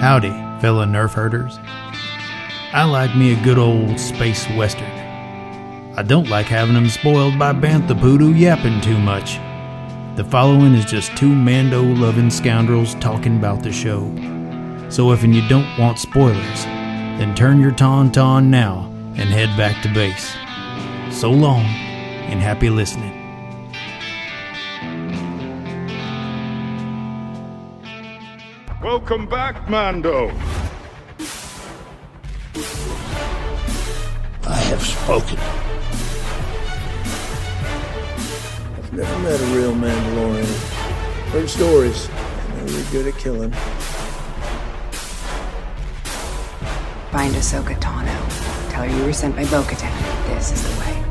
Howdy, fellow nerf herders. I like me a good old space western. I don't like having them spoiled by Bantha Poodoo yapping too much. The following is just two Mando loving scoundrels talking about the show. So if you don't want spoilers, then turn your tauntaun now and head back to base. So long and happy listening. Welcome back, Mando. I have spoken. I've never met a real Mandalorian. Heard stories. I know you're good at killing. Find Ahsoka Tano. Tell her you were sent by Bo-Katan. This is the way.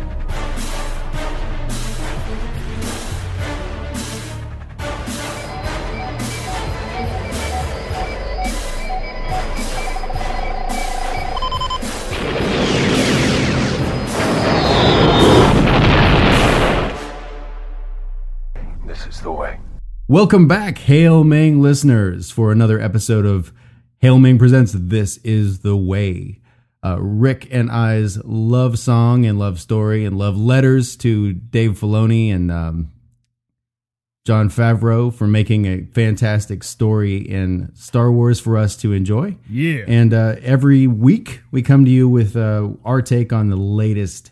Welcome back, Hail Ming listeners, for another episode of Hail Ming Presents This Is the Way. Uh, Rick and I's love song and love story and love letters to Dave Filoni and um, Jon Favreau for making a fantastic story in Star Wars for us to enjoy. Yeah. And uh, every week we come to you with uh, our take on the latest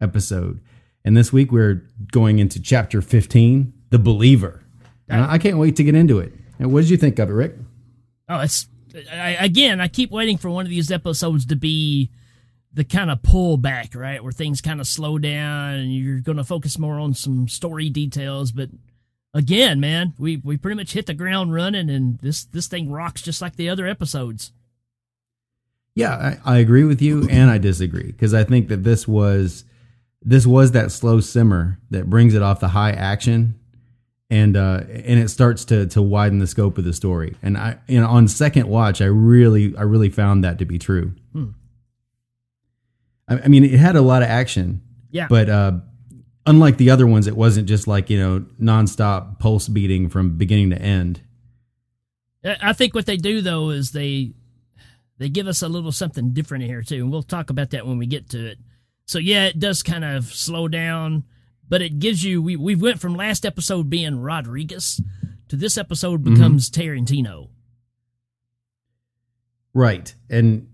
episode. And this week we're going into chapter 15, The Believer. And I can't wait to get into it. And what did you think of it, Rick? Oh, it's I, again. I keep waiting for one of these episodes to be the kind of pullback, right, where things kind of slow down and you're going to focus more on some story details. But again, man, we we pretty much hit the ground running, and this this thing rocks just like the other episodes. Yeah, I, I agree with you and I disagree because I think that this was this was that slow simmer that brings it off the high action and uh and it starts to to widen the scope of the story. And I you know on second watch I really I really found that to be true. Hmm. I, I mean it had a lot of action. Yeah. But uh unlike the other ones it wasn't just like, you know, nonstop pulse beating from beginning to end. I I think what they do though is they they give us a little something different here too, and we'll talk about that when we get to it. So yeah, it does kind of slow down, but it gives you we we went from last episode being Rodriguez to this episode becomes Tarantino. Right. And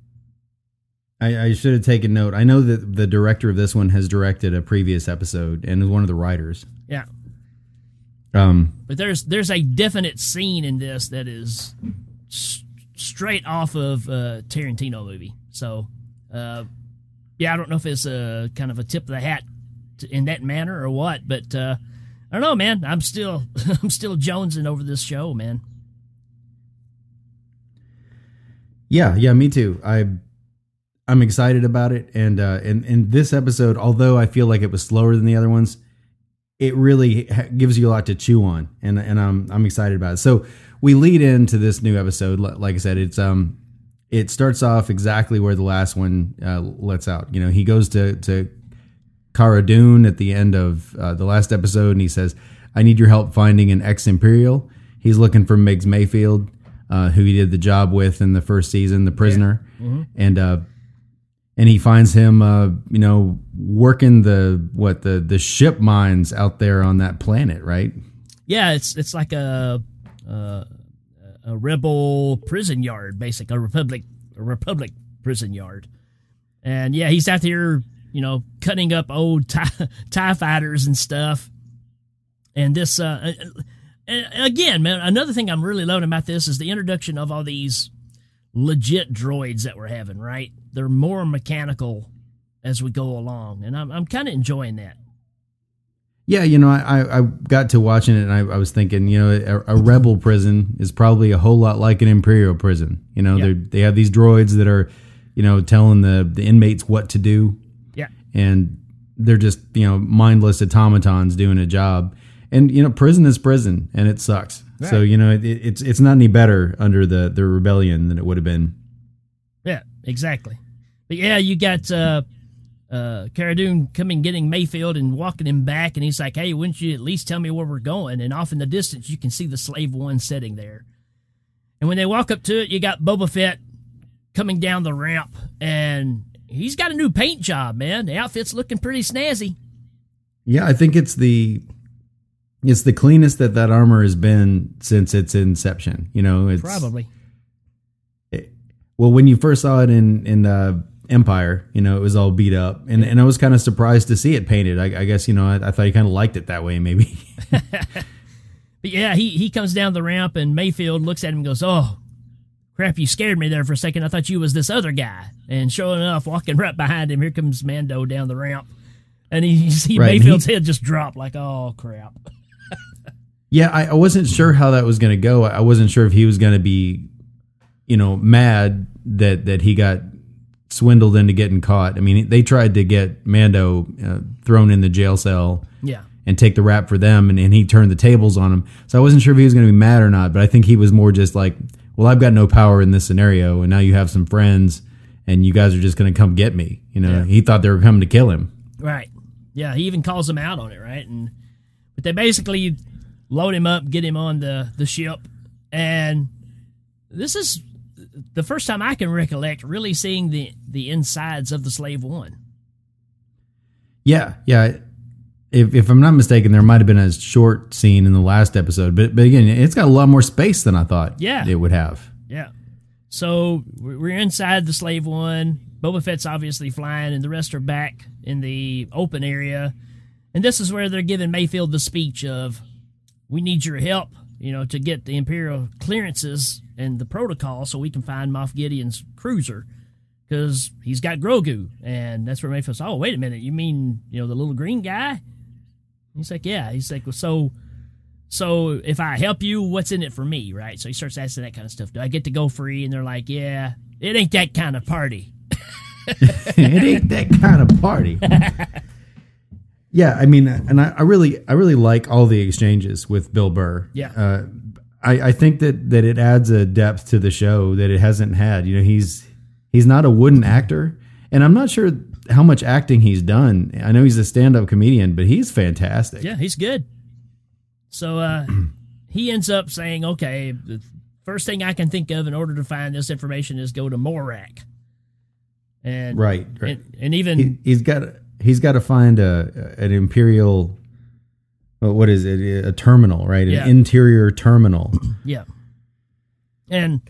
I, I should have taken note. I know that the director of this one has directed a previous episode and is one of the writers. Yeah, Um, but there's there's a definite scene in this that is s- straight off of a Tarantino movie. So, uh, yeah, I don't know if it's a kind of a tip of the hat in that manner or what, but uh, I don't know, man. I'm still I'm still jonesing over this show, man. yeah, yeah, me too. I I'm excited about it, and uh, and this episode, although I feel like it was slower than the other ones, it really gives you a lot to chew on, and and I'm I'm excited about it. So we lead into this new episode. Like I said, it's um it starts off exactly where the last one uh, lets out. You know, he goes to to Cara Dune at the end of uh, the last episode, and he says, "I need your help finding an ex Imperial." He's looking for Miggs Mayfield, uh, who he did the job with in the first season, the prisoner, and uh, and he finds him, uh, you know, working the what the the ship mines out there on that planet, right? Yeah, it's it's like a a, a rebel prison yard, basically a republic a republic prison yard, and yeah, he's out there, you know, cutting up old tie, tie fighters and stuff. And this, uh, and again, man, another thing I'm really loving about this is the introduction of all these legit droids that we're having. Right, they're more mechanical as we go along, and I'm I'm kind of enjoying that. Yeah, you know, I, I got to watching it and I, I was thinking, you know, a, a rebel prison is probably a whole lot like an imperial prison. You know, Yeah. they they have these droids that are, you know, telling the the inmates what to do, and they're just you know mindless automatons doing a job. And you know, prison is prison, and it sucks. So you know, it, it's it's not any better under the the rebellion than it would have been. Yeah, exactly. But yeah, you got uh uh Cara Dune coming getting Mayfield and walking him back and he's like, Hey, wouldn't you at least tell me where we're going? And off in the distance you can see the slave one sitting there. And when they walk up to it, you got Boba Fett coming down the ramp, and he's got a new paint job, man. The outfit's looking pretty snazzy. Yeah, I think it's the it's the cleanest that that armor has been since its inception. You know, it's Probably. well when you first saw it in in uh, Empire, you know, it was all beat up, and and I was kind of surprised to see it painted. I, I guess you know, I, I thought he kind of liked it that way, maybe. But yeah, he, he comes down the ramp, and Mayfield looks at him and goes, Oh, crap, you scared me there for a second. I thought you was this other guy. And sure enough, walking right behind him, here comes Mando down the ramp. And he, you see Right, Mayfield's he- head just drop, like, Oh, crap. Yeah, I, I wasn't sure how that was going to go. I wasn't sure if he was going to be, you know, mad that that he got swindled into getting caught. I mean, they tried to get Mando uh, thrown in the jail cell Yeah. and take the rap for them, and, and he turned the tables on him. So I wasn't sure if he was going to be mad or not. But I think he was more just like, well, I've got no power in this scenario, and now you have some friends, and you guys are just going to come get me. You know, Yeah. he thought they were coming to kill him. Right. Yeah, he even calls them out on it, right? And but they basically load him up, get him on the the ship, and this is the first time I can recollect really seeing the the insides of the Slave One. Yeah, yeah. If, if I'm not mistaken, there might have been a short scene in the last episode, but but again, it's got a lot more space than I thought. Yeah. it would have. Yeah. So we're we're inside the Slave One. Boba Fett's obviously flying, and the rest are back in the open area. And this is where they're giving Mayfield the speech of, "We need your help, you know, to get the Imperial clearances and the protocol, so we can find Moff Gideon's cruiser, because he's got Grogu." And that's where Mayfield's, "Oh, wait a minute, you mean you know the little green guy?" He's like, "Yeah." He's like, "Well, so." So if I help you, what's in it for me, right? So he starts asking that kind of stuff. Do I get to go free? And they're like, yeah, it ain't that kind of party. it ain't that kind of party. yeah, I mean, and I, I really, I really like all the exchanges with Bill Burr. Yeah. uh, I, I think that that it adds a depth to the show that it hasn't had. You know, he's he's not a wooden actor, and I'm not sure how much acting he's done. I know he's a stand-up comedian, but he's fantastic. Yeah, he's good. So uh, he ends up saying, okay, the first thing I can think of in order to find this information is go to Morak. And Right, right. And, and even he, he's got he's got to find a an imperial what is it a terminal right Yeah. an interior terminal Yeah. And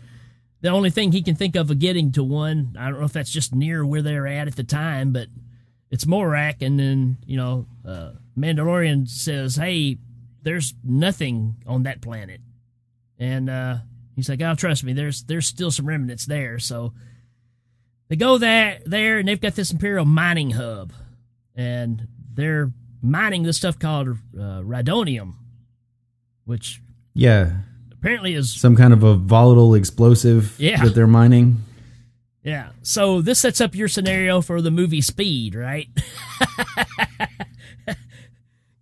the only thing he can think of of getting to one, I don't know if that's just near where they're at at the time, but it's Morak. And then, you know, uh, Mandalorian says, hey, there's nothing on that planet. And uh, he's like, oh, trust me, there's there's still some remnants there. So they go that there and they've got this Imperial mining hub. And they're mining this stuff called uh, Rhydonium, which yeah apparently is some kind of a volatile explosive Yeah. that they're mining Yeah. So this sets up your scenario for the movie Speed, right?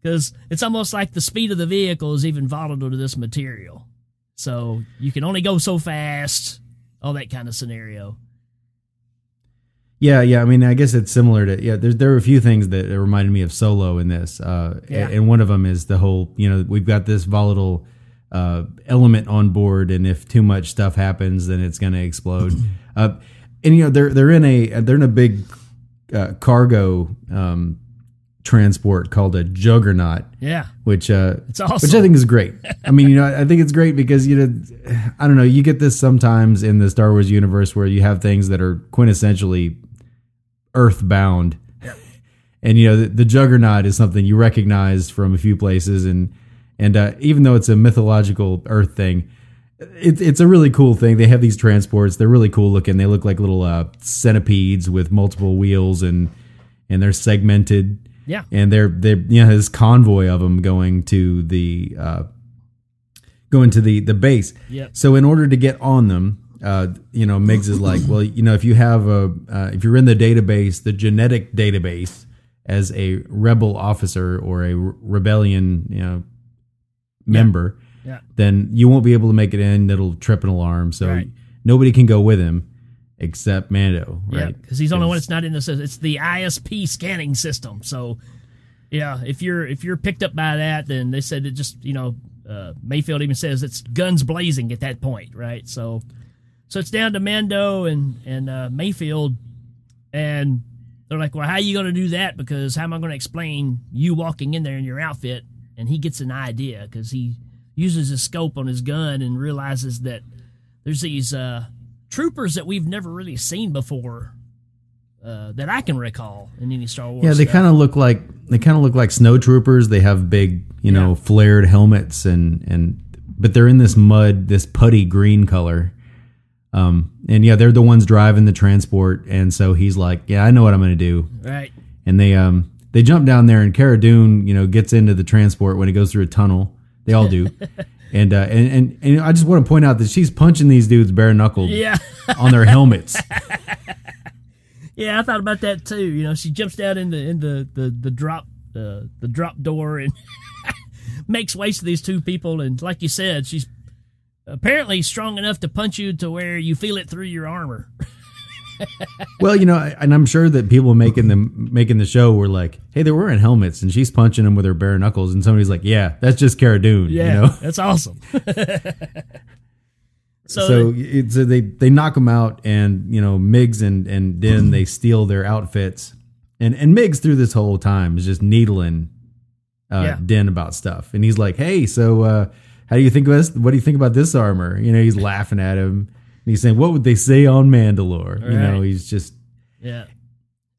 Because it's almost like the speed of the vehicle is even volatile to this material. So you can only go so fast, all that kind of scenario. yeah yeah i mean i guess it's similar to yeah there's there are a few things that reminded me of solo in this uh Yeah. and one of them is the whole you know we've got this volatile uh element on board and if too much stuff happens then it's going to explode uh and you know they're they're in a they're in a big uh, cargo um transport called a juggernaut Yeah. which uh It's awesome. which I think is great. I mean, you know, I think it's great because you know, I don't know, you get this sometimes in the Star Wars universe where you have things that are quintessentially earthbound. And you know, the, the juggernaut is something you recognize from a few places and and uh, even though it's a mythological earth thing, it's it's a really cool thing. They have these transports. They're really cool looking. They look like little uh, centipedes with multiple wheels and and they're segmented Yeah. and they're they you know this convoy of them going to the uh, going to the the base. Yep. So in order to get on them, uh, you know, Miggs is like, well, you know, if you have a uh, if you're in the database, the genetic database as a rebel officer or a re- rebellion, you know, member, Yeah. then you won't be able to make it in. It'll trip an alarm. So Right. nobody can go with him except Mando, right? Because he's the only one that's not in this. It's the ISP scanning system. So, yeah, if you're if you're picked up by that, then they said it just you know uh, Mayfield even says it's guns blazing at that point, right? So, so it's down to Mando and and uh, Mayfield, and they're like, "Well, how are you going to do that? Because how am I going to explain you walking in there in your outfit?" And he gets an idea because he uses his scope on his gun and realizes that there's these uh, troopers that we've never really seen before uh, that I can recall in any Star Wars. Yeah, they kind of look like they kind of look like snow troopers. They have big, you know, Yeah. flared helmets and and but they're in this mud, this putty green color. Um, and yeah, they're the ones driving the transport. And so he's like, "Yeah, I know what I'm going to do." right. And they um they jump down there, and Cara Dune, you know, gets into the transport when it goes through a tunnel. They all do. And, uh, and and and I just want to point out that she's punching these dudes bare knuckled Yeah, on their helmets. yeah, I thought about that too. You know, she jumps down in the in the the, the drop uh, the drop door and makes ways to these two people. And like you said, she's apparently strong enough to punch you to where you feel it through your armor. Well, you know, and I'm sure that people making the making the show were like, "Hey, they're wearing helmets," and she's punching them with her bare knuckles, and somebody's like, "Yeah, that's just Cara Dune." Yeah, you know. that's awesome. so, So it's they they knock them out, and you know, Miggs and and Din they steal their outfits, and and Miggs through this whole time is just needling uh, Yeah. Din about stuff, and he's like, "Hey, so uh, how do you think of this? What do you think about this armor?" You know, he's laughing at him, he's saying, "What would they say on Mandalore?" You know, he's just Yeah.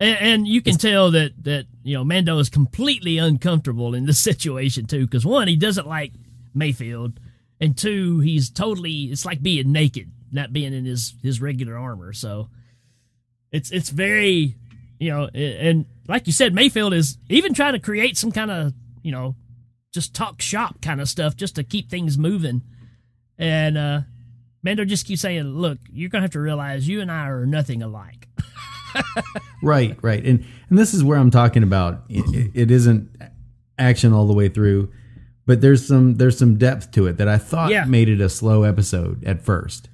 And, and you can tell that that you know Mando is completely uncomfortable in this situation too, because one, he doesn't like Mayfield, and two, he's totally it's like being naked, not being in his his regular armor. So it's it's very you know, and like you said, Mayfield is even trying to create some kind of you know just talk shop kind of stuff just to keep things moving, and uh Mando just keeps saying, "Look, you're gonna have to realize you and I are nothing alike." Right, right, and and this is where I'm talking about. It, it isn't action all the way through, but there's some there's some depth to it that I thought Yeah. made it a slow episode at first.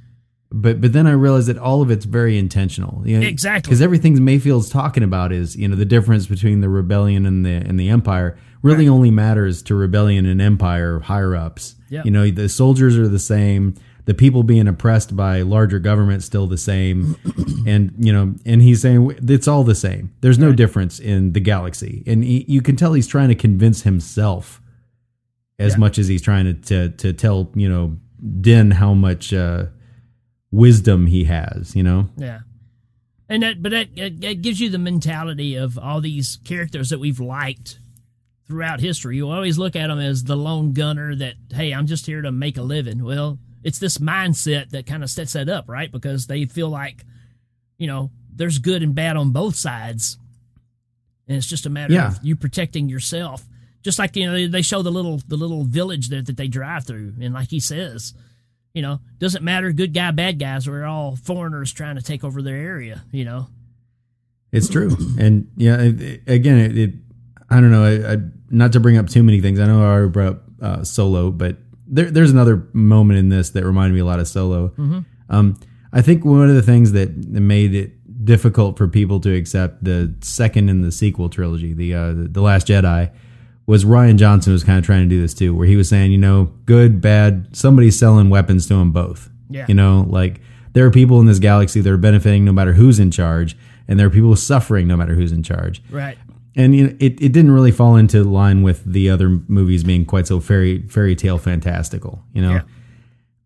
But but then I realized that all of it's very intentional. You know, Exactly. because everything Mayfield's talking about is you know the difference between the rebellion and the and the empire really only matters to rebellion and empire higher ups. Yeah. You know the soldiers are the same. The people being oppressed by larger government still the same, and you know, and he's saying it's all the same. There's no difference in the galaxy, and he, you can tell he's trying to convince himself as Yeah. much as he's trying to, to to tell you know Din how much uh, wisdom he has. You know, Yeah. And that, but that, it gives you the mentality of all these characters that we've liked throughout history. You always look at them as the lone gunner that, hey, I'm just here to make a living. Well, it's this mindset that kind of sets that up, right? Because they feel like, you know, there's good and bad on both sides. And it's just a matter Yeah. of you protecting yourself. Just like, you know, they- show the little, the little village that, that they drive through. And like he says, you know, doesn't matter good guy, bad guys. We're all foreigners trying to take over their area. You know, It's true, and yeah, it, it- again, it, it. I don't know. I, I, not to bring up too many things. I know I already brought up uh, Solo, but there, there's another moment in this that reminded me a lot of Solo. Um, I think one of the things that made it difficult for people to accept the second in the sequel trilogy, the uh, the, the Last Jedi, was Rian Johnson was kind of trying to do this too, where he was saying, you know, good, bad, somebody's selling weapons to them both. Yeah. You know, like there are people in this galaxy that are benefiting no matter who's in charge, and there are people suffering no matter who's in charge. right? And you know, it, it didn't really fall into line with the other movies being quite so fairy fairy tale fantastical. You know, Yeah.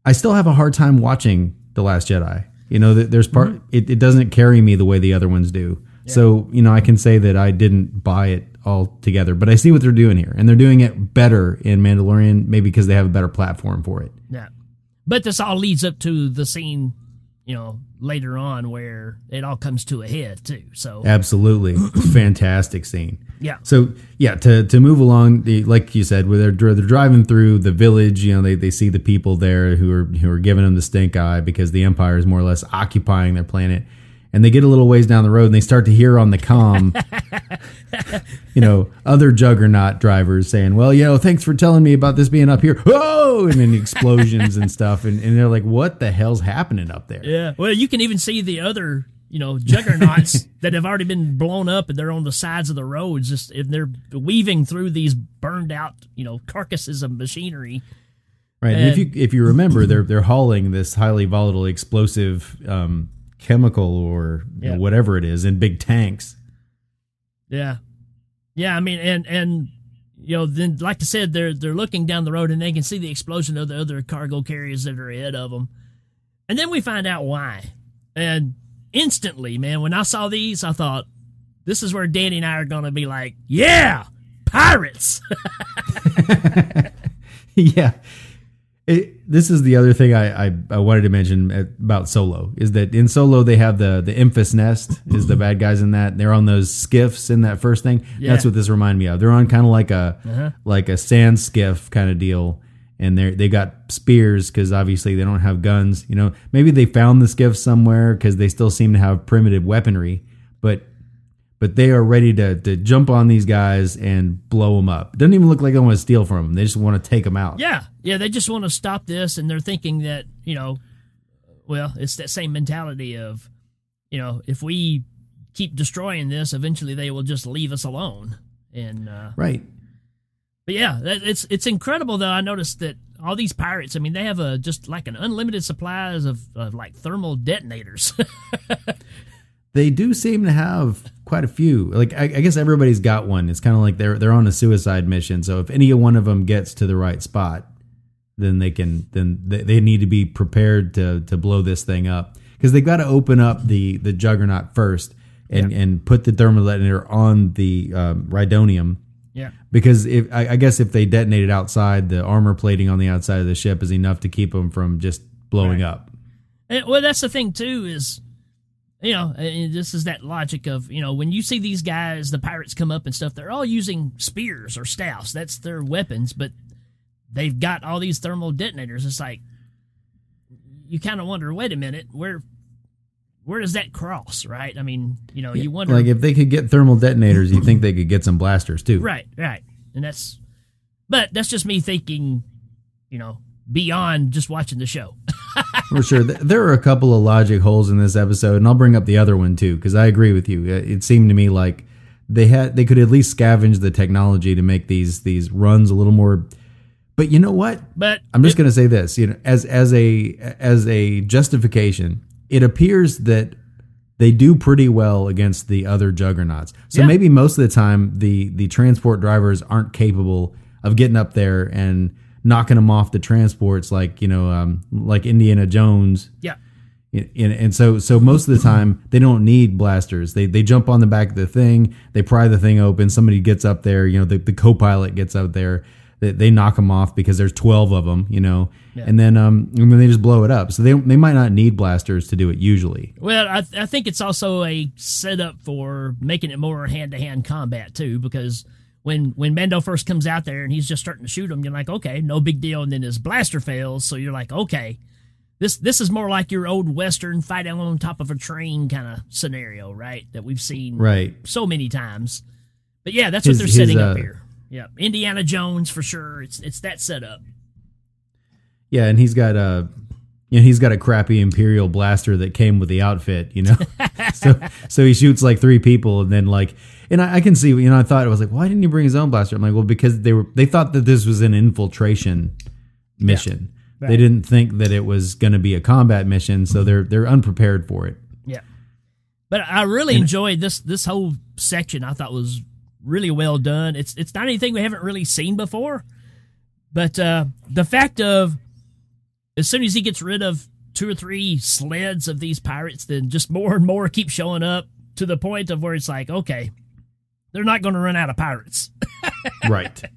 I still have a hard time watching The Last Jedi. You know, there's part mm-hmm. it, it doesn't carry me the way the other ones do. So you know, I can say that I didn't buy it all together, but I see what they're doing here, and they're doing it better in Mandalorian, maybe because they have a better platform for it. Yeah. But this all leads up to the scene, you know, later on where it all comes to a head too. So Absolutely, fantastic scene. yeah, So yeah, to to move along, the, like you said, where they're they're driving through the village, you know, they, they see the people there who are who are giving them the stink eye because the empire is more or less occupying their planet, and they get a little ways down the road and they start to hear on the comm, you know, other juggernaut drivers saying, "Well, you know, thanks for telling me about this being up here." Oh, and then explosions and stuff, and, and they're like, "What the hell's happening up there?" yeah. Well, you can even see the other, you know, juggernauts that have already been blown up and they're on the sides of the roads, just if they're weaving through these burned out, you know, carcasses of machinery. Right. And, if you if you remember, they're they're hauling this highly volatile explosive um, chemical or you know, whatever it is in big tanks. Yeah, yeah. I mean, and and you know, then like I said, they're they're looking down the road and they can see the explosion of the other cargo carriers that are ahead of them, and then we find out why. And instantly, man, when I saw these, I thought, this is where Danny and I are going to be like, yeah, pirates. yeah. It, this is the other thing I, I, I wanted to mention about Solo is that in Solo they have the the Enfys Nest is the bad guys in that they're on those skiffs in that first thing. Yeah. That's what this reminded me of. They're on kind of like a Uh-huh. like a sand skiff kind of deal, and they they got spears because obviously they don't have guns. You know, maybe they found the skiff somewhere because they still seem to have primitive weaponry, but but they are ready to, to jump on these guys and blow them up. Doesn't even look like they want to steal from them. They just want to take them out. yeah, yeah. They just want to stop this, and they're thinking that you know, well, it's that same mentality of, you know, if we keep destroying this, eventually they will just leave us alone. And uh, Right. But yeah, it's it's incredible though. I noticed that all these pirates. I mean, they have a just like an unlimited supplies of, of like thermal detonators. They do seem to have quite a few. Like I, I guess everybody's got one. It's kind of like they're they're on a suicide mission. So if any one of them gets to the right spot, then they can then they, they need to be prepared to to blow this thing up because they've got to open up the the juggernaut first and and put the thermal on the um, rhydonium yeah, because if I, I guess if they detonated outside, the armor plating on the outside of the ship is enough to keep them from just blowing Right. up. And, well, that's the thing too. Is you know, and this is that logic of you know when you see these guys, the pirates come up and stuff. They're all using spears or staffs. That's their weapons, but they've got all these thermal detonators. It's like you kind of wonder, wait a minute, where where does that cross? Right? I mean, you know, you wonder Like if they could get thermal detonators, you think they could get some blasters too. Right, right. And that's but that's just me thinking, you know, beyond just watching the show. For sure. There are a couple of logic holes in this episode, and I'll bring up the other one too, because I agree with you. It it seemed to me like they had they could at least scavenge the technology to make these these runs a little more. But you know what? But I'm just going to say this, you know, as as a as a justification, it appears that they do pretty well against the other juggernauts. So Yeah. maybe most of the time the the transport drivers aren't capable of getting up there and knocking them off the transports like, you know, um, like Indiana Jones. yeah. And, and so so most of the time they don't need blasters. They they jump on the back of the thing, they pry the thing open, somebody gets up there, you know, the, the co-pilot gets out there. They, they knock them off because there's 12 of them, you know. And then um and then they just blow it up. So they they might not need blasters to do it usually. Well, I, I think it's also a setup for making it more hand to hand combat too, because when when Mando first comes out there and he's just starting to shoot them, you're like, okay, no big deal, and then his blaster fails, so you're like, okay, this this is more like your old western fight on top of a train kind of scenario, right? That we've seen Right. so many times. But yeah, that's His- what they're his, setting uh, up here. Yeah, Indiana Jones for sure. It's it's that setup. Yeah, and he's got a you know, he's got a crappy Imperial blaster that came with the outfit, you know. so so he shoots like three people and then like and I, I can see you know, I thought it was like, why didn't he bring his own blaster? I'm like, well, because they were they thought that this was an infiltration mission. They Right. didn't think that it was gonna be a combat mission, so they're they're unprepared for it. Yeah. But I really enjoyed this this whole section. I thought was really well done. It's it's not anything we haven't really seen before. But uh the fact of as soon as he gets rid of two or three sleds of these pirates, then just more and more keep showing up to the point of where it's like, okay, they're not going to run out of pirates. right.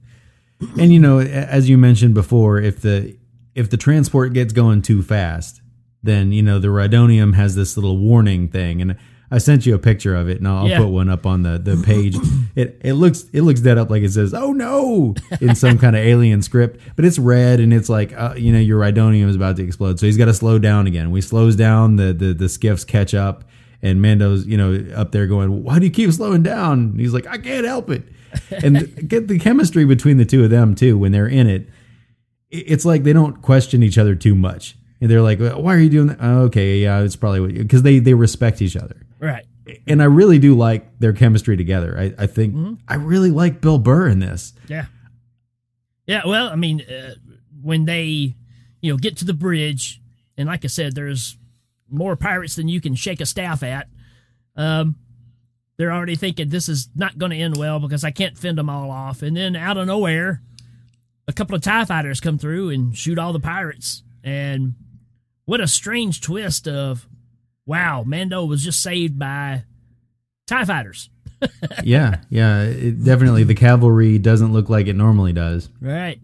And you know as you mentioned before if the if the transport gets going too fast then you know the rhydonium has this little warning thing. And i sent you a picture of it and i'll, Yeah. put one up on the the page. It it looks it looks dead up like it says oh no in some kind of alien script. But it's red and it's like uh, you know your rhydonium is about to explode. So he's got to slow down again. We slows down the the, the skiffs catch up and Mando's, you know, up there going, "Why do you keep slowing down?" And he's like, "I can't help it." And get the chemistry between the two of them too when they're in it. It's like they don't question each other too much. And they're like, "Why are you doing that?" Oh, okay, yeah, it's probably because they they respect each other. right. And I really do like their chemistry together. I, I think I really like Bill Burr in this. Yeah. Yeah, well, I mean, uh, when they, you know, get to the bridge, and like I said, there's more pirates than you can shake a staff at. Um, they're already thinking this is not going to end well because I can't fend them all off. And then out of nowhere, a couple of TIE fighters come through and shoot all the pirates. And what a strange twist of, wow, Mando was just saved by TIE fighters. yeah, yeah, it, definitely. The cavalry doesn't look like it normally does. Right.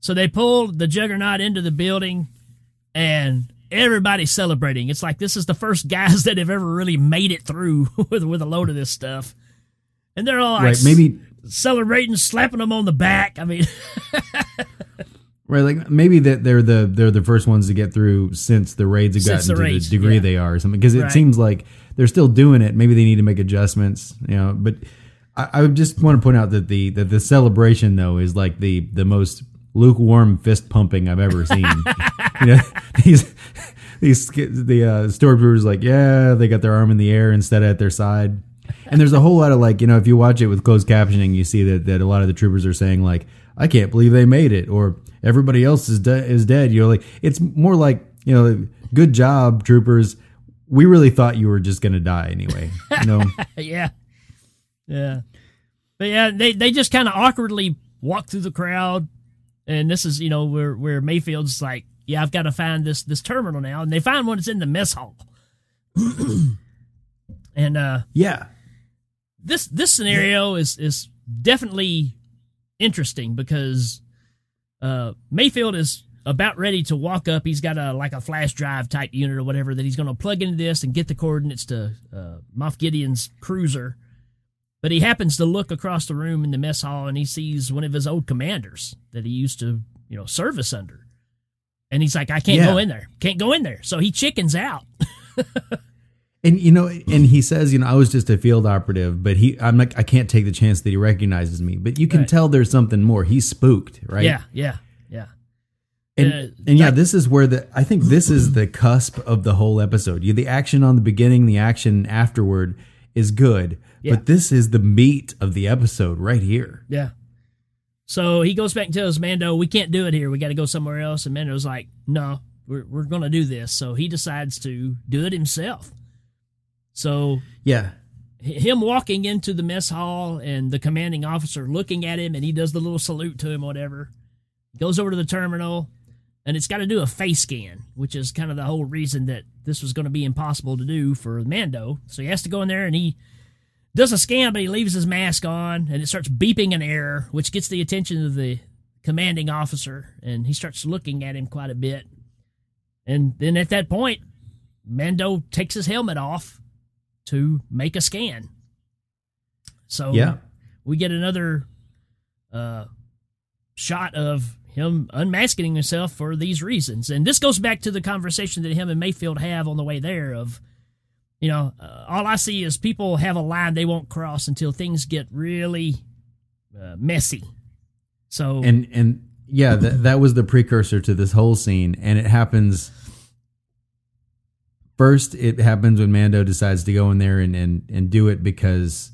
So they pulled the Juggernaut into the building, and everybody's celebrating. It's like this is the first guys that have ever really made it through with with a load of this stuff, and they're all like right, maybe celebrating, slapping them on the back. I mean, right, like maybe that they're the they're the first ones to get through since the raids have gotten the to raids, the degree yeah. they are or something. Because it Right. seems like they're still doing it. Maybe they need to make adjustments, you know. But I, I just want to point out that the that the celebration though is like the the most lukewarm fist pumping I've ever seen. you know, these these the uh, stormtroopers like yeah they got their arm in the air instead of at their side. And there's a whole lot of like, you know, if you watch it with closed captioning, you see that, that a lot of the troopers are saying like, "I can't believe they made it," or "Everybody else is de- is dead." You know, like it's more like, you know, "Good job, troopers. We really thought you were just gonna die anyway." You know, yeah, yeah, but yeah, they they just kind of awkwardly walk through the crowd, and this is you know where where Mayfield's like, yeah, I've got to find this this terminal now, and they find one that's in the mess hall, and uh yeah, this this scenario is is definitely interesting because uh Mayfield is about ready to walk up. He's got a like a flash drive type unit or whatever that he's going to plug into this and get the coordinates to uh, Moff Gideon's cruiser. But he happens to look across the room in the mess hall and he sees one of his old commanders that he used to, you know, service under. And he's like, I can't Yeah. go in there. Can't go in there. So he chickens out. and you know, and he says, you know, I was just a field operative, but he, I'm like, I can't take the chance that he recognizes me. But you can Right. tell there's something more. He's spooked, right? Yeah, yeah, yeah. And, Uh, and yeah, like- this is where the I think this is the cusp of the whole episode. You the action on the beginning, the action afterward is good, Yeah. but this is the meat of the episode right here. Yeah. So he goes back and tells Mando, "We can't do it here. We got to go somewhere else." And Mando's like, "No, we're we're going to do this." So he decides to do it himself. So Yeah, him walking into the mess hall and the commanding officer looking at him, and he does the little salute to him, whatever. Goes over to the terminal, and it's got to do a face scan, which is kind of the whole reason that this was going to be impossible to do for Mando. So he has to go in there and he does a scan, but he leaves his mask on, and it starts beeping an error, which gets the attention of the commanding officer, and he starts looking at him quite a bit. And then at that point, Mando takes his helmet off to make a scan. So Yeah. we get another uh, shot of him unmasking himself for these reasons, and this goes back to the conversation that him and Mayfield have on the way there. Of you know, uh, all I see is people have a line they won't cross until things get really uh, messy. So and and yeah, that that was the precursor to this whole scene, and it happens. First, it happens when Mando decides to go in there and and, and do it because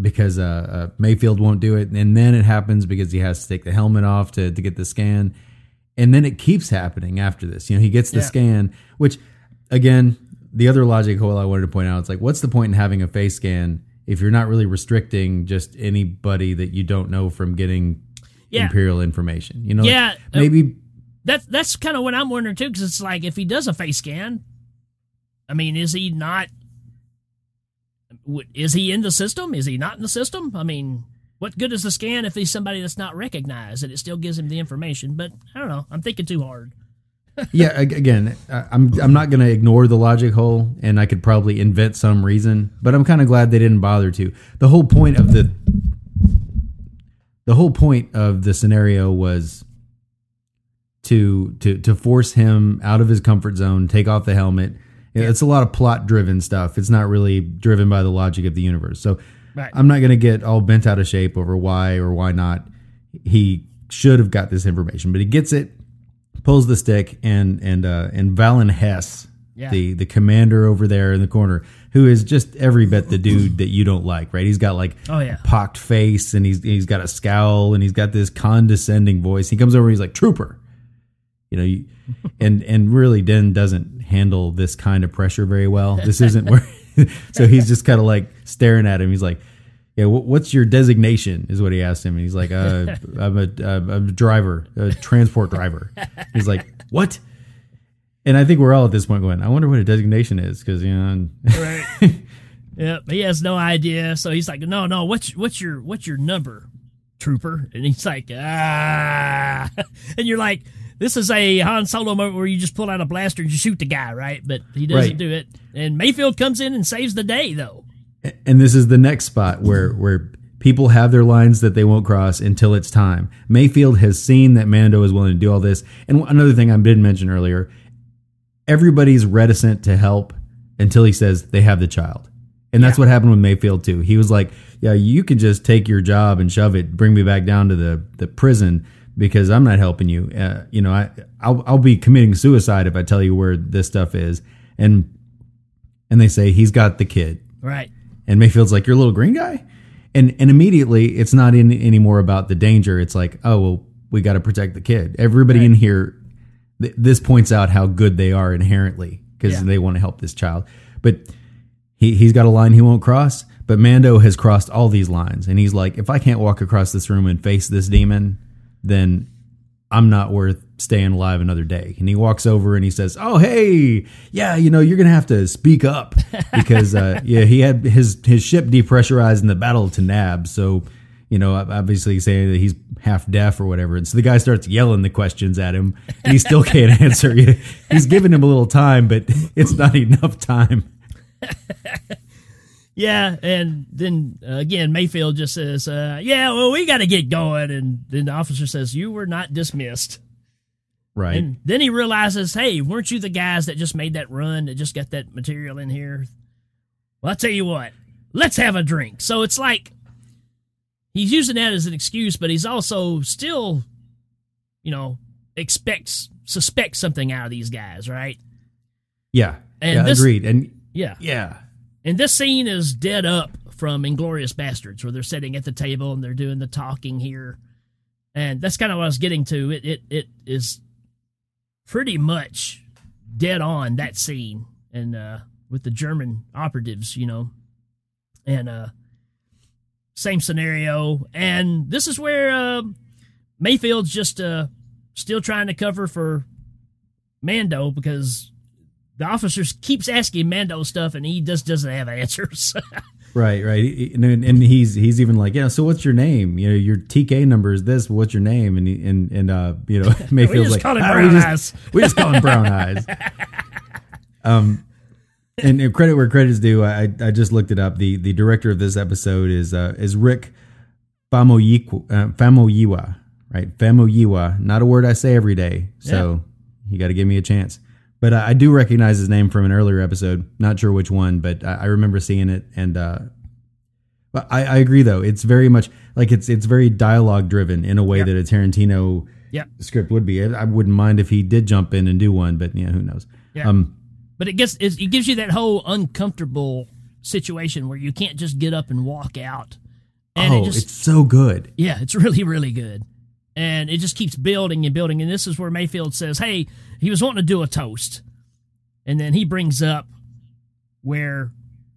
because uh, uh, Mayfield won't do it, and then it happens because he has to take the helmet off to to get the scan, and then it keeps happening after this. You know, he gets the Yeah. scan, which again, the other logic hole I wanted to point out, it's like, what's the point in having a face scan if you're not really restricting just anybody that you don't know from getting Yeah. imperial information? You know, Yeah, like, uh, maybe that's that's kind of what I'm wondering too, because it's like if he does a face scan, I mean, is he not? Is he in the system? Is he not in the system? I mean, what good is the scan if he's somebody that's not recognized and it still gives him the information? But I don't know. I'm thinking too hard. yeah. Again, I'm I'm not going to ignore the logic hole, and I could probably invent some reason, but I'm kind of glad they didn't bother to. The whole point of the the whole point of the scenario was to to to force him out of his comfort zone, take off the helmet. Know, It's a lot of plot driven stuff. It's not really driven by the logic of the universe. So Right. I'm not going to get all bent out of shape over why or why not he should have got this information, but he gets it, pulls the stick, and and uh, and Valen Hess, Yeah. the the commander over there in the corner, who is just every bit the dude that you don't like, right? He's got like Oh, yeah. a pocked face and he's he's got a scowl and he's got this condescending voice. He comes over, and he's like trooper, you know, you, and and really Din doesn't handle this kind of pressure very well. This isn't where, so he's just kind of like staring at him. He's like. Yeah, wh- what's your designation? Is what he asked him, and he's like, uh, "I'm a, I'm a driver, a transport driver." He's like, "What?" And I think we're all at this point going, "I wonder what a designation is," because you know, Right. yeah, he has no idea. So he's like, "No, no. What's what's your what's your number, trooper?" And he's like, "Ah," and you're like, "This is a Han Solo moment where you just pull out a blaster and you shoot the guy, right?" But he doesn't Right. do it. And Mayfield comes in and saves the day, though. And this is the next spot where where people have their lines that they won't cross until it's time. Mayfield has seen that Mando is willing to do all this. And another thing I didn't mention earlier, everybody's reticent to help until he says they have the child. And that's what happened with Mayfield too. He was like, "Yeah, you can just take your job and shove it, bring me back down to the the prison because I'm not helping you. Uh, you know, I I'll, I'll be committing suicide if I tell you where this stuff is." And and they say he's got the kid. Right. And Mayfield's like, "You're a little green guy," and and immediately it's not in anymore about the danger. It's like, "Oh well, we got to protect the kid." Everybody in here, th- this points out how good they are inherently because Yeah. they want to help this child. But he he's got a line he won't cross. But Mando has crossed all these lines, and he's like, "If I can't walk across this room and face this demon, then I'm not worth staying alive another day. And he walks over and he says, "Oh, hey, yeah, you know, you're gonna have to speak up because, uh, yeah, he had his his ship depressurized in the Battle of Tanab, so." You know, obviously saying that he's half deaf or whatever. And so the guy starts yelling the questions at him and he still can't answer. He's giving him a little time, but it's not enough time. Yeah, and then uh, again, Mayfield just says, uh, "Yeah, well, we got to get going." And then the officer says, "You were not dismissed." Right. And then he realizes, "Hey, weren't you the guys that just made that run that just got that material in here?" Well, I'll tell you what. Let's have a drink. So it's like he's using that as an excuse, but he's also still, you know, expects suspects something out of these guys, right? yeah. And yeah, this- agreed. And Yeah. yeah. And this scene is dead up from Inglourious Basterds, where they're sitting at the table and they're doing the talking here. And that's kind of what I was getting to. It it it is pretty much dead on that scene and uh with the German operatives, you know. And uh same scenario. And this is where uh, Mayfield's just uh still trying to cover for Mando because the officers keeps asking Mando stuff and he just doesn't have answers. Right, right, and, and he's he's even like, yeah. So what's your name? You know, your TK number is this. What's your name? And he, and and uh, you know, Mayfield's just like, call him "Ah, Brown we just, Eyes." We just call him Brown Eyes. Um, and, and credit where credit's due. I I just looked it up. the The director of this episode is uh is Rick uh, Famuyiwa, right? Famuyiwa. Not a word I say every day. So you got to give me a chance. But I do recognize his name from an earlier episode. Not sure which one, but I, I remember seeing it. And uh, but I, I agree though. It's very much like it's it's very dialogue driven in a way that a Tarantino yeah. script would be. I wouldn't mind if he did jump in and do one, but yeah, who knows? Yeah. Um, But it gets it, it gives you that whole uncomfortable situation where you can't just get up and walk out. And oh, it just it's so good. Yeah, it's really, really good. And it just keeps building and building. And this is where Mayfield says, Hey, he was wanting to do a toast. And then he brings up where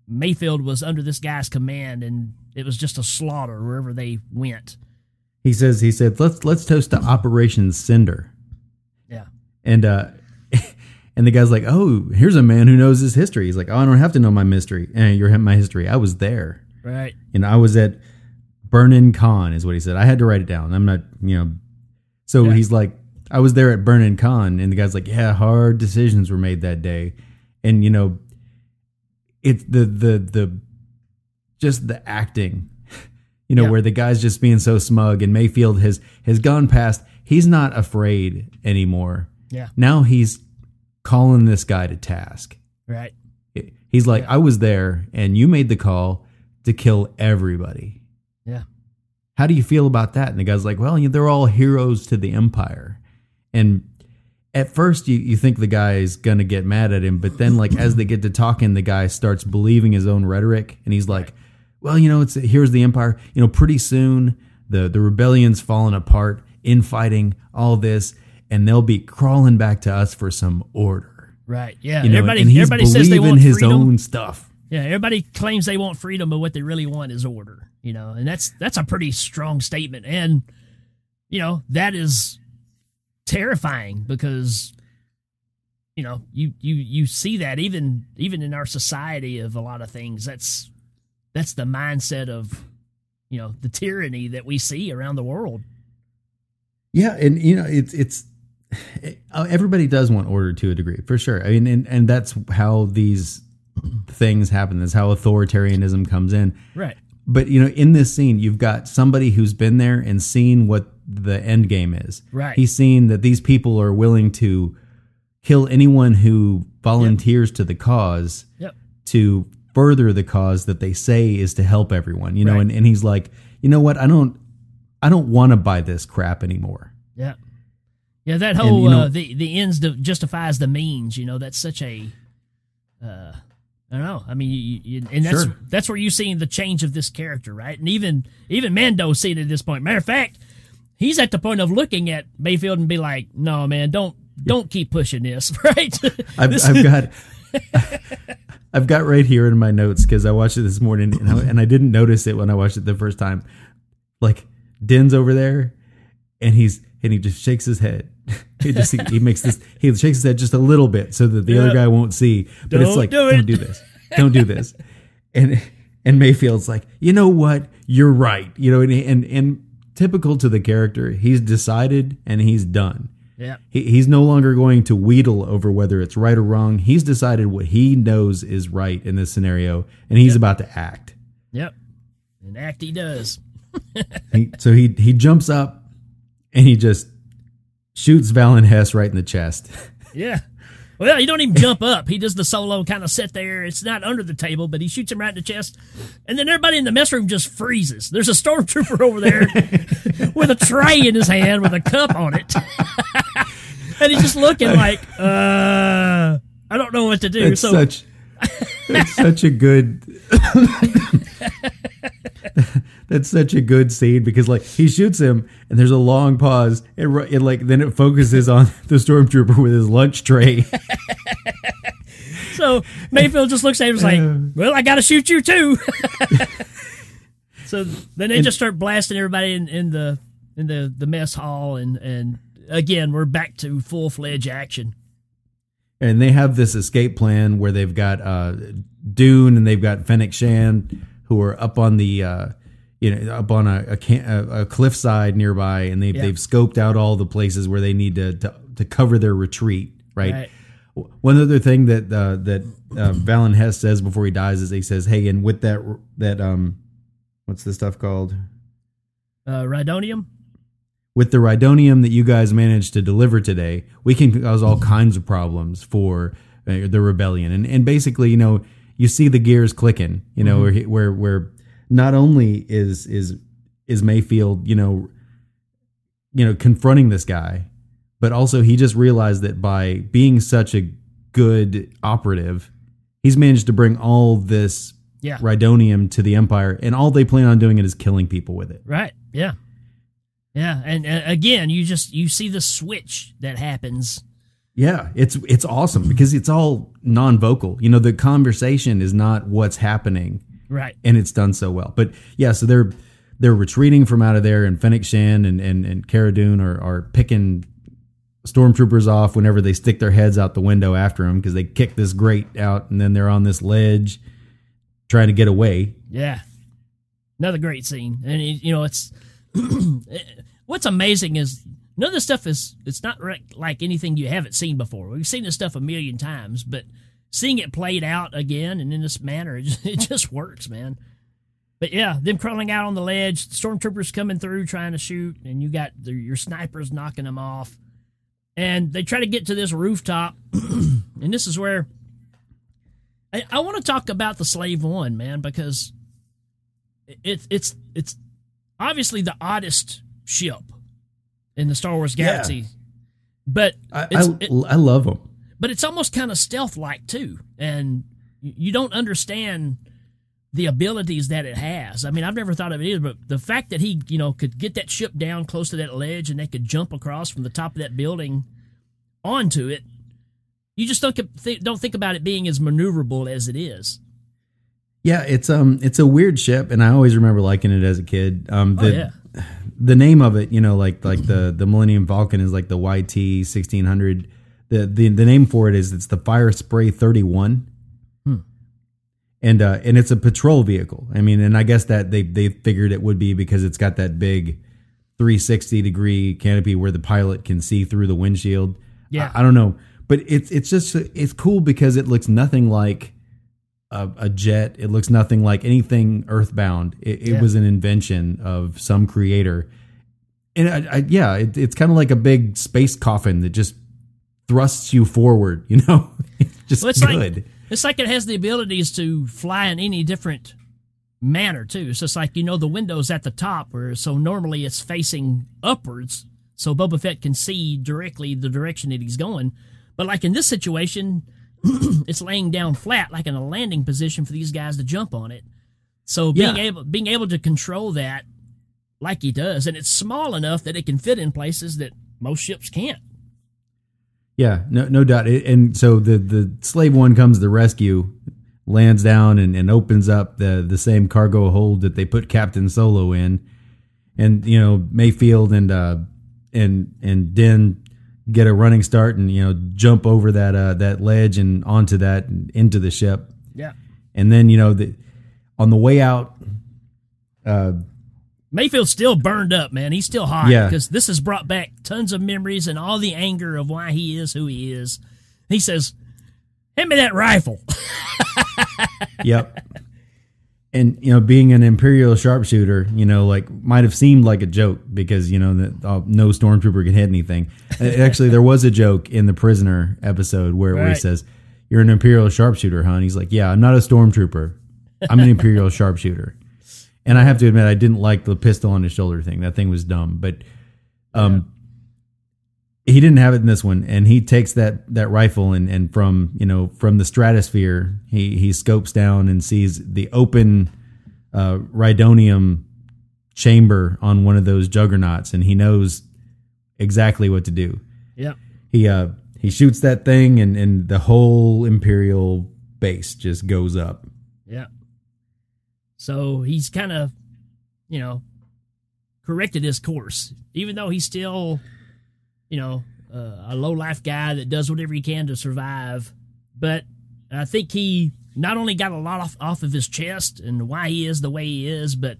Mayfield was under this guy's command and it was just a slaughter wherever they went. He says he said let's let's toast to Operation Cinder, Yeah. and uh, and the guy's like, oh, here's a man who knows his history. He's like, oh, I don't have to know my mystery. And you're my history. I was there. Right. and I was at Burnin Konn, is what he said. I had to write it down. I'm not, you know. So Yeah. he's like, I was there at Burnin Konn, and the guy's like, yeah, hard decisions were made that day, and you know, it's the the the just the acting, you know, Yeah. where the guy's just being so smug, and Mayfield has has gone past. He's not afraid anymore. Yeah. Now he's calling this guy to task. Right. He's like, I was there, and you made the call to kill everybody. Yeah. How do you feel about that? And the guy's like, Well, they're all heroes to the empire, and at first you, you think the guy is gonna get mad at him, but then like as they get to talking, the guy starts believing his own rhetoric, and he's like, "Well, you know, it's here's the empire. You know, pretty soon the the rebellion's falling apart, infighting, all this, and they'll be crawling back to us for some order." Right. Yeah. You know, everybody everybody says they want his freedom. own stuff. Yeah, everybody claims they want freedom, but what they really want is order. You know, and that's that's a pretty strong statement, and you know that is terrifying because you know you you you see that even even in our society of a lot of things. That's that's the mindset of you know the tyranny that we see around the world. Yeah, and you know it's it's uh, everybody does want order to a degree for sure. I mean, and and that's how these things happen. That's how authoritarianism comes in. Right. But you know, in this scene, you've got somebody who's been there and seen what the end game is. Right. He's seen that these people are willing to kill anyone who volunteers to the cause Yep. to further the cause that they say is to help everyone. You know, Right. and, and he's like, you know what? I don't I don't want to buy this crap anymore. Yeah. Yeah, that whole you know- uh, the the ends justifies the means. You know, that's such a. Uh, I don't know. I mean, you, you, and that's Sure. that's where you see the change of this character, right? And even even Mando seen it at this point. Matter of fact, he's at the point of looking at Mayfield and be like, "No, man, don't don't keep pushing this." Right? I've, This I've got I've got right here in my notes because I watched it this morning and I, and I didn't notice it when I watched it the first time. Like Din's over there, and he's and he just shakes his head. He just he, makes this he shakes his head just a little bit so that the Yeah. other guy won't see. But it's Don't like do it. don't do this, don't do this. And and Mayfield's like, you know what, you're right. You know, and and, and typical to the character, he's decided and he's done. yeah, He, he's no longer going to wheedle over whether it's right or wrong. He's decided what he knows is right in this scenario, and he's about to act. yep. And act he does. He, so he he jumps up and he just shoots Valen Hess right in the chest. Yeah. Well, he don't even jump up. He does the solo kind of sit there. It's not under the table, but he shoots him right in the chest. And then everybody in the mess room just freezes. There's a stormtrooper over there with a tray in his hand with a cup on it. and he's just looking like, uh, I don't know what to do. That's so such that's such a good that's such a good scene because like he shoots him and there's a long pause and, and like then it focuses on the stormtrooper with his lunch tray. so Mayfield just looks at him and is like, well, I got to shoot you too. so then they just start blasting everybody in, in the in the, the mess hall. And, and again, we're back to full fledged action. and they have this escape plan where they've got uh, Dune and they've got Fennec Shand who are up on the uh, you know up on a a, a, cliffside nearby, and they've Yeah. they've scoped out all the places where they need to to, to cover their retreat. Right. Right. One other thing that uh, that uh, Valen Hess says before he dies is he says, "Hey, and with that that um, what's the stuff called?" Uh, Rhydonium? with the rhydonium that you guys managed to deliver today, we can cause all kinds of problems for uh, the rebellion. And and basically, you know, you see the gears clicking. You know, where, where where not only is is is Mayfield, you know, you know, confronting this guy, but also he just realized that by being such a good operative, he's managed to bring all this Yeah. rhydonium to the empire, and all they plan on doing it is killing people with it. Right. Yeah. Yeah. And uh, again, you just, you see the switch that happens. Yeah, it's it's awesome because it's all non-vocal. You know, the conversation is not what's happening, Right. and it's done so well. But yeah, so they're they're retreating from out of there, and Fennec Shand and and and Cara Dune are are picking stormtroopers off whenever they stick their heads out the window after them because they kick this grate out, and then they're on this ledge trying to get away. Yeah. Another great scene. And, you know, it's, what's amazing is none of this stuff is, it's not like anything you haven't seen before. We've seen this stuff a million times, but seeing it played out again and in this manner, it just, it just works, man. But yeah, them crawling out on the ledge, stormtroopers coming through trying to shoot, and you got the, your snipers knocking them off. And they try to get to this rooftop, and this is where I, I want to talk about the Slave One, man, because it, it's it's obviously the oddest ship in the Star Wars galaxy. but I it's, I, it- I love them. But it's almost kind of stealth like too, and you don't understand the abilities that it has. I mean, I've never thought of it either, but the fact that he, you know, could get that ship down close to that ledge and they could jump across from the top of that building onto it, you just don't don't think about it being as maneuverable as it is. Yeah, it's um it's a weird ship, and I always remember liking it as a kid. Um, Oh the, yeah, the name of it, you know, like like the the Millennium Falcon is like the YT sixteen hundred. The, the the name for it is it's the Fire Spray thirty one. And uh, and it's a patrol vehicle. I mean, and I guess that they they figured it would be because it's got that big 360 degree canopy where the pilot can see through the windshield. Yeah. I, I don't know, but it's it's just it's cool because it looks nothing like a, a jet. It looks nothing like anything Earthbound. It, it Yeah. was an invention of some creator, and I, I, yeah, it, it's kind of like a big space coffin that just thrusts you forward. You know, it's just Well, it's good. like it's like it has the abilities to fly in any different manner too. It's just like you know the windows at the top, where so normally it's facing upwards, so Boba Fett can see directly the direction that he's going. But like in this situation, it's laying down flat, like in a landing position for these guys to jump on it. So being Yeah. able being able to control that like he does, and it's small enough that it can fit in places that most ships can't. Yeah, no, no doubt. It- And so the the slave one comes to the rescue, lands down and, and opens up the the same cargo hold that they put Captain Solo in, and you know Mayfield and uh and and Din get a running start and you know jump over that uh that ledge and onto that and into the ship, Yeah. and then you know the on the way out, uh Mayfield's still burned up, man. He's still hot Yeah. because this has brought back tons of memories and all the anger of why he is who he is. He says, "Hand me that rifle." yep. And you know, being an imperial sharpshooter, you know, like might have seemed like a joke because you know that uh, no stormtrooper can hit anything. Uh, Actually, there was a joke in the prisoner episode where, where he says, "You're an imperial sharpshooter, huh?" And he's like, "Yeah, I'm not a stormtrooper. I'm an imperial sharpshooter." And I have to admit, I didn't like the pistol on his shoulder thing. That thing was dumb. But um, he didn't have it in this one, and he takes that that rifle and and from you know from the stratosphere, he he scopes down and sees the open uh, rhydonium chamber on one of those juggernauts, and he knows exactly what to do. yep. He uh he shoots that thing, and and the whole imperial base just goes up. Yeah. So he's kind of, you know, corrected his course, even though he's still, you know, uh, a low life guy that does whatever he can to survive. But I think he not only got a lot off, off of his chest and why he is the way he is, but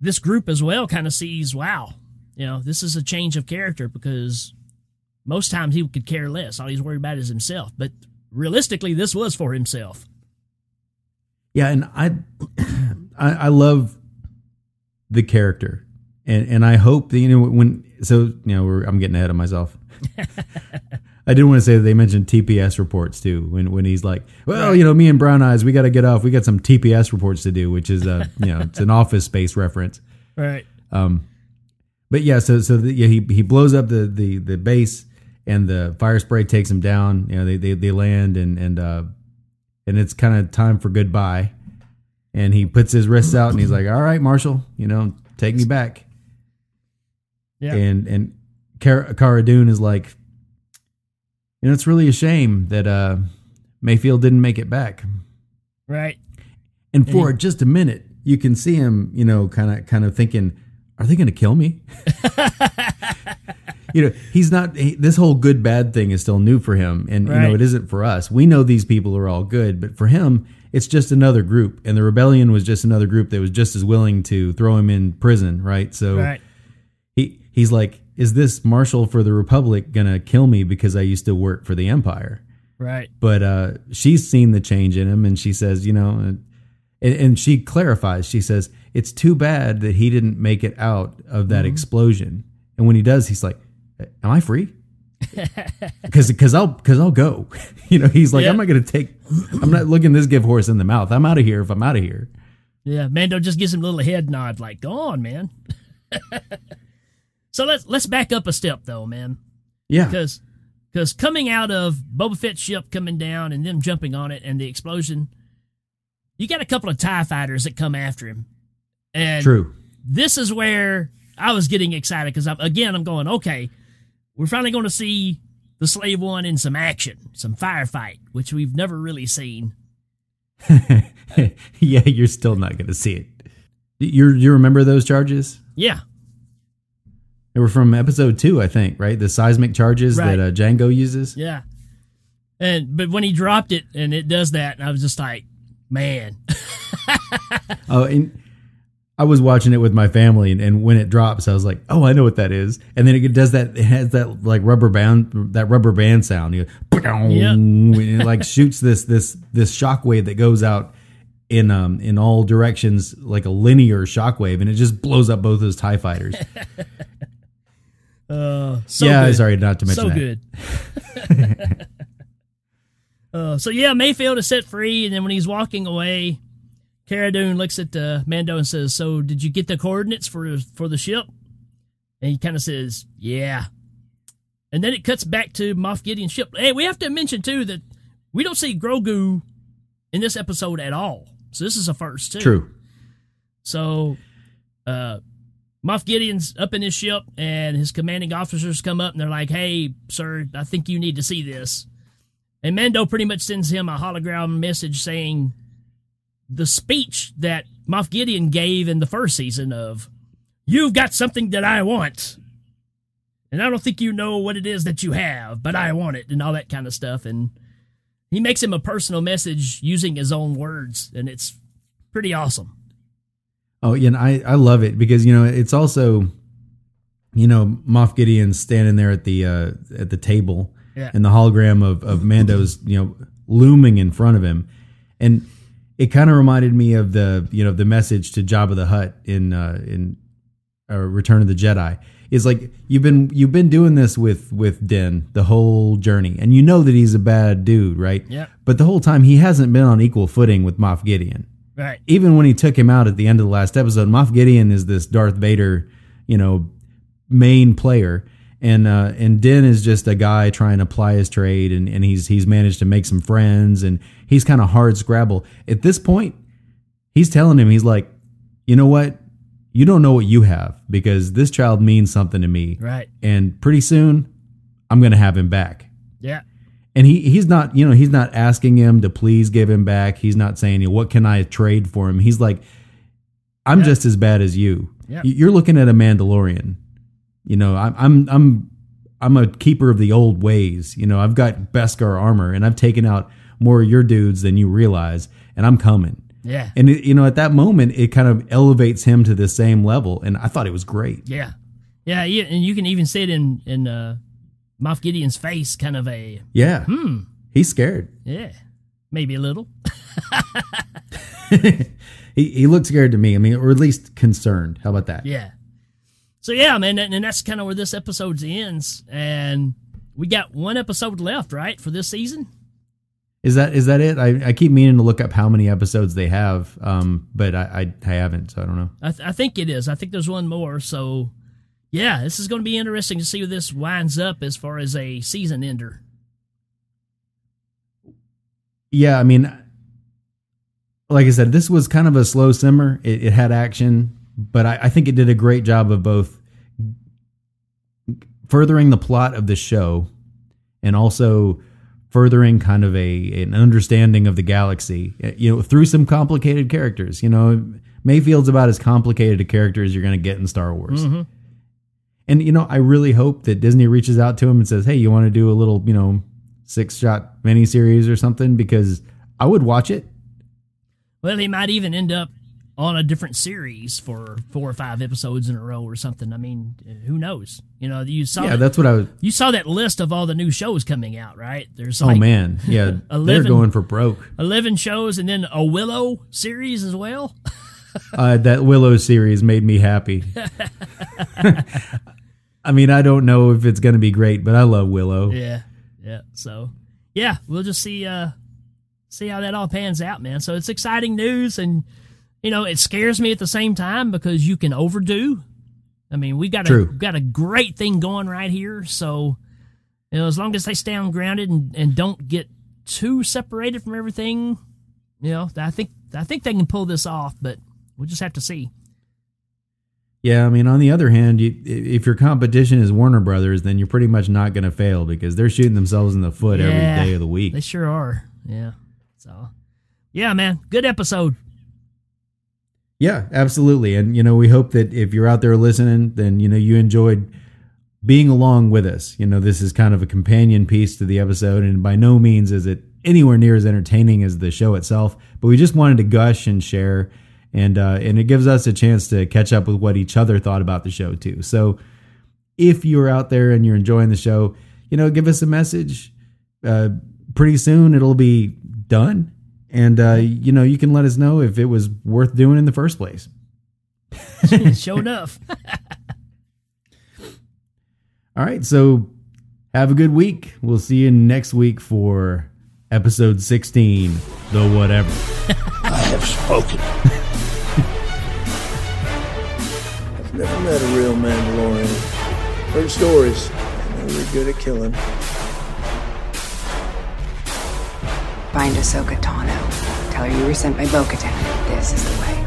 this group as well kind of sees, wow, you know, this is a change of character because most times he could care less. All he's worried about is himself. But realistically, this was for himself. Yeah, and I, I, I love the character, and and I hope that you know when so you know we're, I'm getting ahead of myself. I did want to say that they mentioned TPS reports too when when he's like, well, you know, me and Brown Eyes, we got to get off. We got some TPS reports to do, which is a you know it's an Office Space reference. Right. Um, but yeah, so so the, yeah, he he blows up the the the base, and the fire spray takes him down. You know, they they, they land and and uh, and it's kind of time for goodbye. And he puts his wrists out and he's like, "All right, Marshal, you know, take me back." Yeah. And and Cara, Cara Dune is like, you know, it's really a shame that uh, Mayfield didn't make it back. Right. And for just a minute, you can see him, you know, kind of kind of thinking, "Are they going to kill me?" you know, he's not. He, this whole good bad thing is still new for him, and you know, it isn't for us. We know these people are all good, but for him, it's just another group, and the rebellion was just another group that was just as willing to throw him in prison, right? So Right. he he's like, "Is this Marshal for the Republic gonna kill me because I used to work for the Empire?" Right. but uh, she's seen the change in him and she says you know and, and she clarifies she says it's too bad that he didn't make it out of that explosion and when he does he's like am i free because because i'll because i'll go you know he's like Yeah. i'm not gonna take i'm not looking this give horse in the mouth i'm out of here if i'm out of here Yeah. Mando just gives him a little head nod, like, "Go on, man." so let's let's back up a step, though, man. Yeah. because because coming out of Boba Fett's ship coming down and them jumping on it and the explosion, you got a couple of Tie fighters that come after him, and True. this is where I was getting excited because I'm again I'm going okay, we're finally going to see the Slave One in some action, some firefight, which we've never really seen. yeah, you're still not going to see it. You you remember those charges? Yeah, They were from episode two, I think, right? The seismic charges Right. that uh, Jango uses. yeah, and but when he dropped it and it does that, I was just like, man, Oh, and I was watching it with my family, and, and when it drops, I was like, "Oh, I know what that is." And then it does that. It has that like rubber band, that rubber band sound. You go, Yep. it like shoots this this this shockwave that goes out in um in all directions like a linear shockwave, and it just blows up both those Tie fighters. uh, so yeah, good. sorry not to mention so that. good. uh, so yeah, Mayfield is set free, and then when he's walking away, Cara Dune looks at uh, Mando and says, "So, did you get the coordinates for for the ship?" And he kind of says, "Yeah." And then it cuts back to Moff Gideon's ship. Hey, we have to mention too that we don't see Grogu in this episode at all. So this is a first too. True. So, uh, Moff Gideon's up in his ship, and his commanding officers come up and they're like, "Hey, sir, I think you need to see this." And Mando pretty much sends him a hologram message saying the speech that Moff Gideon gave in the first season of, "You've got something that I want." And I don't think you know what it is that you have, but I want it, and all that kind of stuff. And he makes him a personal message using his own words, and it's pretty awesome. Oh, yeah, and I I love it because you know it's also, you know, Moff Gideon standing there at the uh, at the table, Yeah. and the hologram of of Mando's you know looming in front of him, and it kind of reminded me of the you know the message to Jabba the Hutt in uh, in uh, Return of the Jedi. Is like you've been you've been doing this with with Din the whole journey, and you know that he's a bad dude, right? Yep. But the whole time he hasn't been on equal footing with Moff Gideon Right. even when he took him out at the end of the last episode, Moff Gideon is this Darth Vader, you know, main player, and uh, and Din is just a guy trying to apply his trade, and, and he's he's managed to make some friends, and he's kind of hard scrabble. At this point, he's telling him he's like, you know what, you don't know what you have because this child means something to me, Right. and pretty soon, I'm gonna have him back Yeah. and he he's not you know he's not asking him to please give him back he's not saying what can i trade for him he's like i'm Yeah. just as bad as you Yeah. You're looking at a mandalorian you know i'm i'm i'm i'm a keeper of the old ways you know i've got beskar armor and i've taken out more of your dudes than you realize and i'm coming Yeah. and it, you know at that moment it kind of elevates him to the same level and i thought it was great Yeah. Yeah. Yeah. And you can even see it in in uh, Moff Gideon's face, kind of a yeah hmm. he's scared Yeah. Maybe a little. he, he looked scared to me i mean or at least concerned how about that Yeah. So yeah, man, and and that's kind of where this episode ends, and we got one episode left, right, for this season. Is that is that it? I, I keep meaning to look up how many episodes they have, um, but I, I I haven't, so I don't know. I, th- I think it is. I think there's one more. So yeah, this is going to be interesting to see where this winds up as far as a season ender. Yeah, I mean, like I said, this was kind of a slow simmer. It, it had action, but I, I think it did a great job of both furthering the plot of the show and also furthering kind of a an understanding of the galaxy. You know, through some complicated characters. You know, Mayfield's about as complicated a character as you're going to get in Star Wars. Mhm. And you know, I really hope that Disney reaches out to him and says, "Hey, you want to do a little, you know, six shot miniseries or something?" Because I would watch it. Well, he might even end up on a different series for four or five episodes in a row or something. I mean, who knows? You know, you saw yeah, that, that's what I was. you saw that list of all the new shows coming out, right? There's Oh man, yeah, they're going for broke. eleven shows, and then a Willow series as well. Uh, that Willow series made me happy. I mean, I don't know if it's going to be great, but I love Willow. Yeah, yeah. So yeah, we'll just see uh see how that all pans out, man. So it's exciting news, and you know it scares me at the same time because you can overdo. I mean, we got a got a great thing going right here, so you know, as long as they stay on grounded and, and don't get too separated from everything, you know, I think I think they can pull this off, but we'll just have to see. Yeah, I mean, on the other hand, you, if your competition is Warner Brothers, then you're pretty much not going to fail because they're shooting themselves in the foot Yeah, every day of the week. They sure are. Yeah. So, yeah, man, good episode. Yeah, absolutely. And you know, we hope that if you're out there listening, then you know you enjoyed being along with us. You know, this is kind of a companion piece to the episode, and by no means is it anywhere near as entertaining as the show itself. But we just wanted to gush and share, and uh, and it gives us a chance to catch up with what each other thought about the show too. So, if you're out there and you're enjoying the show, you know, give us a message. Uh, pretty soon it'll be done, and uh, you know you can let us know if it was worth doing in the first place. Show enough. All right, so have a good week. We'll see you next week for episode 16, the whatever. I have spoken. I've never met a real Mandalorian. Heard stories. I know you're good at killing. Find Ahsoka Tano. Tell her you were sent by Bo-Katan. This is the way.